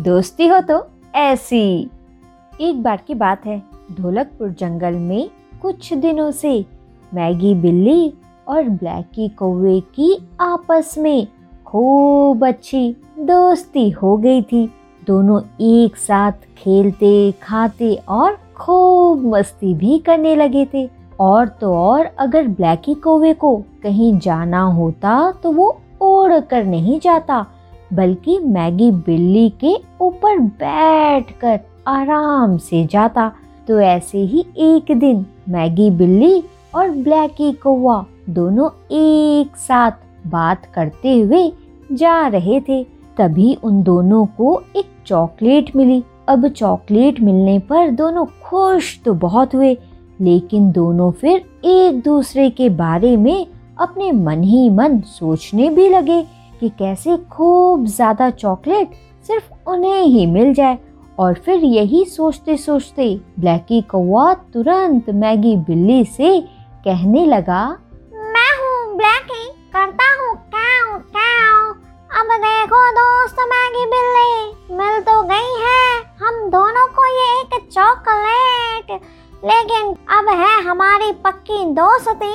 दोस्ती हो तो ऐसी। एक बार की बात है, ढोलकपुर जंगल में कुछ दिनों से मैगी बिल्ली और ब्लैकी कौवे की आपस में खूब अच्छी दोस्ती हो गई थी। दोनों एक साथ खेलते, खाते और खूब मस्ती भी करने लगे थे। और तो और अगर ब्लैकी कौवे को कहीं जाना होता तो वो ओढ़ कर नहीं जाता। बल्कि मैगी बिल्ली के ऊपर बैठकर आराम से जाता। तो ऐसे ही एक दिन मैगी बिल्ली और ब्लैकी कौवा दोनों एक साथ बात करते हुए जा रहे थे। तभी उन दोनों को एक चॉकलेट मिली। अब चॉकलेट मिलने पर दोनों खुश तो बहुत हुए, लेकिन दोनों फिर एक दूसरे के बारे में अपने मन ही मन सोचने भी लगे। कि कैसे खूब ज़्यादा चॉकलेट सिर्फ़ उन्हें ही मिल जाए। और फिर यही सोचते सोचते ब्लैकी कौवा तुरंत मैगी बिल्ली से कहने लगा, मैं हूँ ब्लैकी करता हूँ काऊ काऊ अब देखो दोस्त मैगी बिल्ली, मिल तो गई है। हम दोनों को ये एक चॉकलेट। लेकिन अब है हमारी पक्की दोस्ती,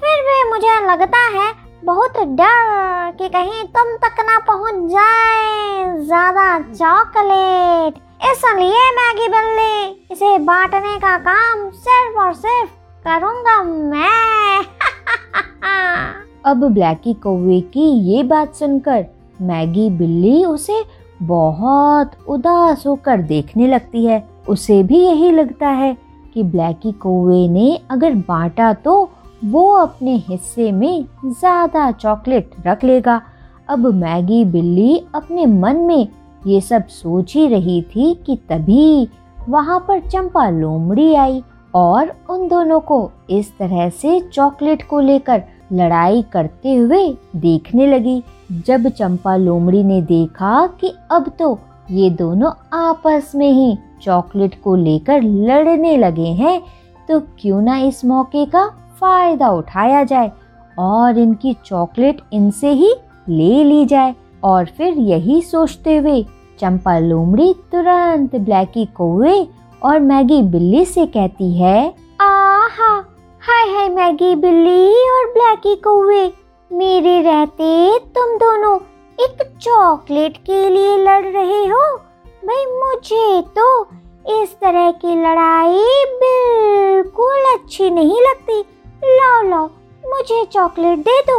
फिर भी मुझे लगता है बहुत डर कि कहीं तुम तक ना पहुँच जाए। ज़्यादा चॉकलेट। इसलिए मैगी बिल्ली, इसे बांटने का काम सिर्फ़ और सिर्फ़ करूँगा मैं। अब ब्लैकी कौवे की ये बात सुनकर मैगी बिल्ली उसे बहुत उदास होकर देखने लगती है। उसे भी यही लगता है कि ब्लैकी कौवे ने अगर बांटा तो वो अपने हिस्से में ज़्यादा चॉकलेट रख लेगा। अब मैगी, बिल्ली अपने मन में ये सब सोच ही रही थी कि तभी वहाँ पर चंपा लोमड़ी आई और उन दोनों को इस तरह से चॉकलेट को लेकर लड़ाई करते हुए देखने लगी। जब चंपा लोमड़ी ने देखा कि अब तो ये दोनों आपस में ही चॉकलेट को लेकर लड़ने लगे हैं तो क्यों ना इस मौके का फ़ायदा उठाया जाए और इनकी चॉकलेट इनसे ही ले ली जाए। और फिर यही सोचते हुए चंपा लोमड़ी तुरंत ब्लैकी कौवे और मैगी बिल्ली से कहती है, आहा, हाय हाय मैगी बिल्ली और ब्लैकी कौवे, मेरे रहते तुम दोनों एक चॉकलेट के लिए लड़ रहे हो? भाई मुझे तो इस तरह की लड़ाई बिल्कुल अच्छी नहीं लगती। लाओ लाओ मुझे चॉकलेट दे दो।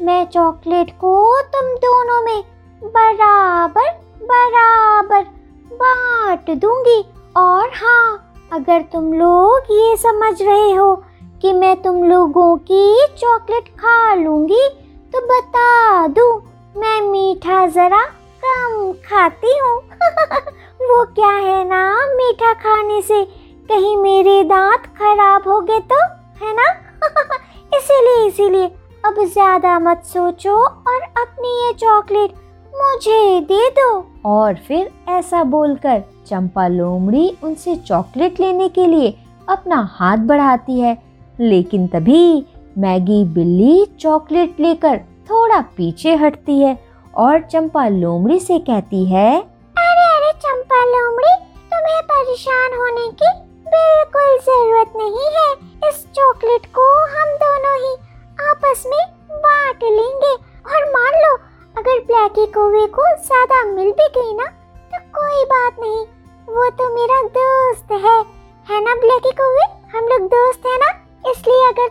मैं चॉकलेट को तुम दोनों में बराबर बराबर बांट दूँगी। और हाँ अगर तुम लोग ये समझ रहे हो कि मैं तुम लोगों की चॉकलेट खा लूँगी तो बता दूँ, मैं मीठा जरा कम खाती हूँ। वो क्या है ना, मीठा खाने से कहीं मेरे दांत खराब हो गए तो है ना? इसीलिए इसीलिए। अब ज़्यादा मत सोचो और अपनी ये चॉकलेट मुझे दे दो। और फिर ऐसा बोलकर चंपा लोमड़ी उनसे चॉकलेट लेने के लिए अपना हाथ बढ़ाती है। लेकिन तभी मैगी बिल्ली चॉकलेट लेकर थोड़ा पीछे हटती है और चंपा लोमड़ी से कहती है, अरे अरे, चंपा लोमड़ी, तुम्हें परेशान होने की बिल्कुल ज़रूरत नहीं है।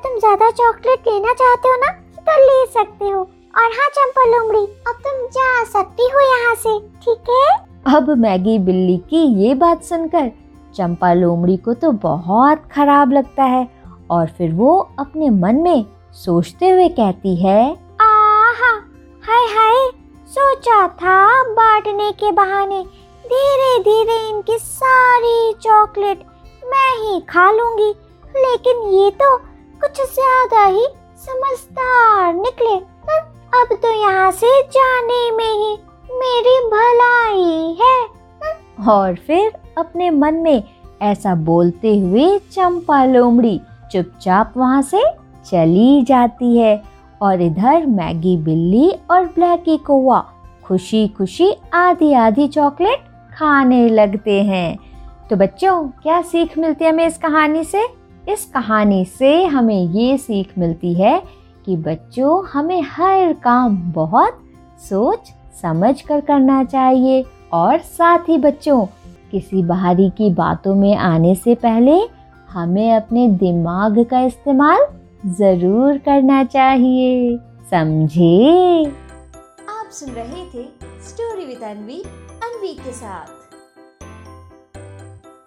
तुम ज़्यादा चॉकलेट लेना चाहते हो ना तो ले सकते हो। और हाँ चंपा लोमड़ी अब तुम जा सकती हो यहाँ से ठीक है? अब मैगी बिल्ली की ये बात सुनकर चंपा लोमड़ी को तो बहुत खराब लगता है और फिर वो अपने मन में सोचते हुए कहती है आहा हाय हाय सोचा था बांटने के बहाने धीरे धीरे इनकी सारी चॉकलेट मैं ही खा लूँगी। लेकिन ये तो कुछ ज़्यादा ही समझदार निकले। पर अब तो यहाँ से जाने में ही मेरी भलाई है। और फिर अपने मन में ऐसा बोलते हुए चंपा लोमड़ी चुपचाप वहाँ से चली जाती है और इधर मैगी बिल्ली और ब्लैकी कौवा खुशी खुशी आधी आधी चॉकलेट खाने लगते हैं। तो बच्चों, क्या सीख मिलती है हमें इस कहानी से? इस कहानी से हमें ये सीख मिलती है कि बच्चों, हमें हर काम बहुत सोच समझ कर करना चाहिए और साथ ही बच्चों, किसी बाहरी की बातों में आने से पहले हमें अपने दिमाग का इस्तेमाल ज़रूर करना चाहिए। समझे? आप सुन रहे थे स्टोरी विद अनवी अनवी के साथ।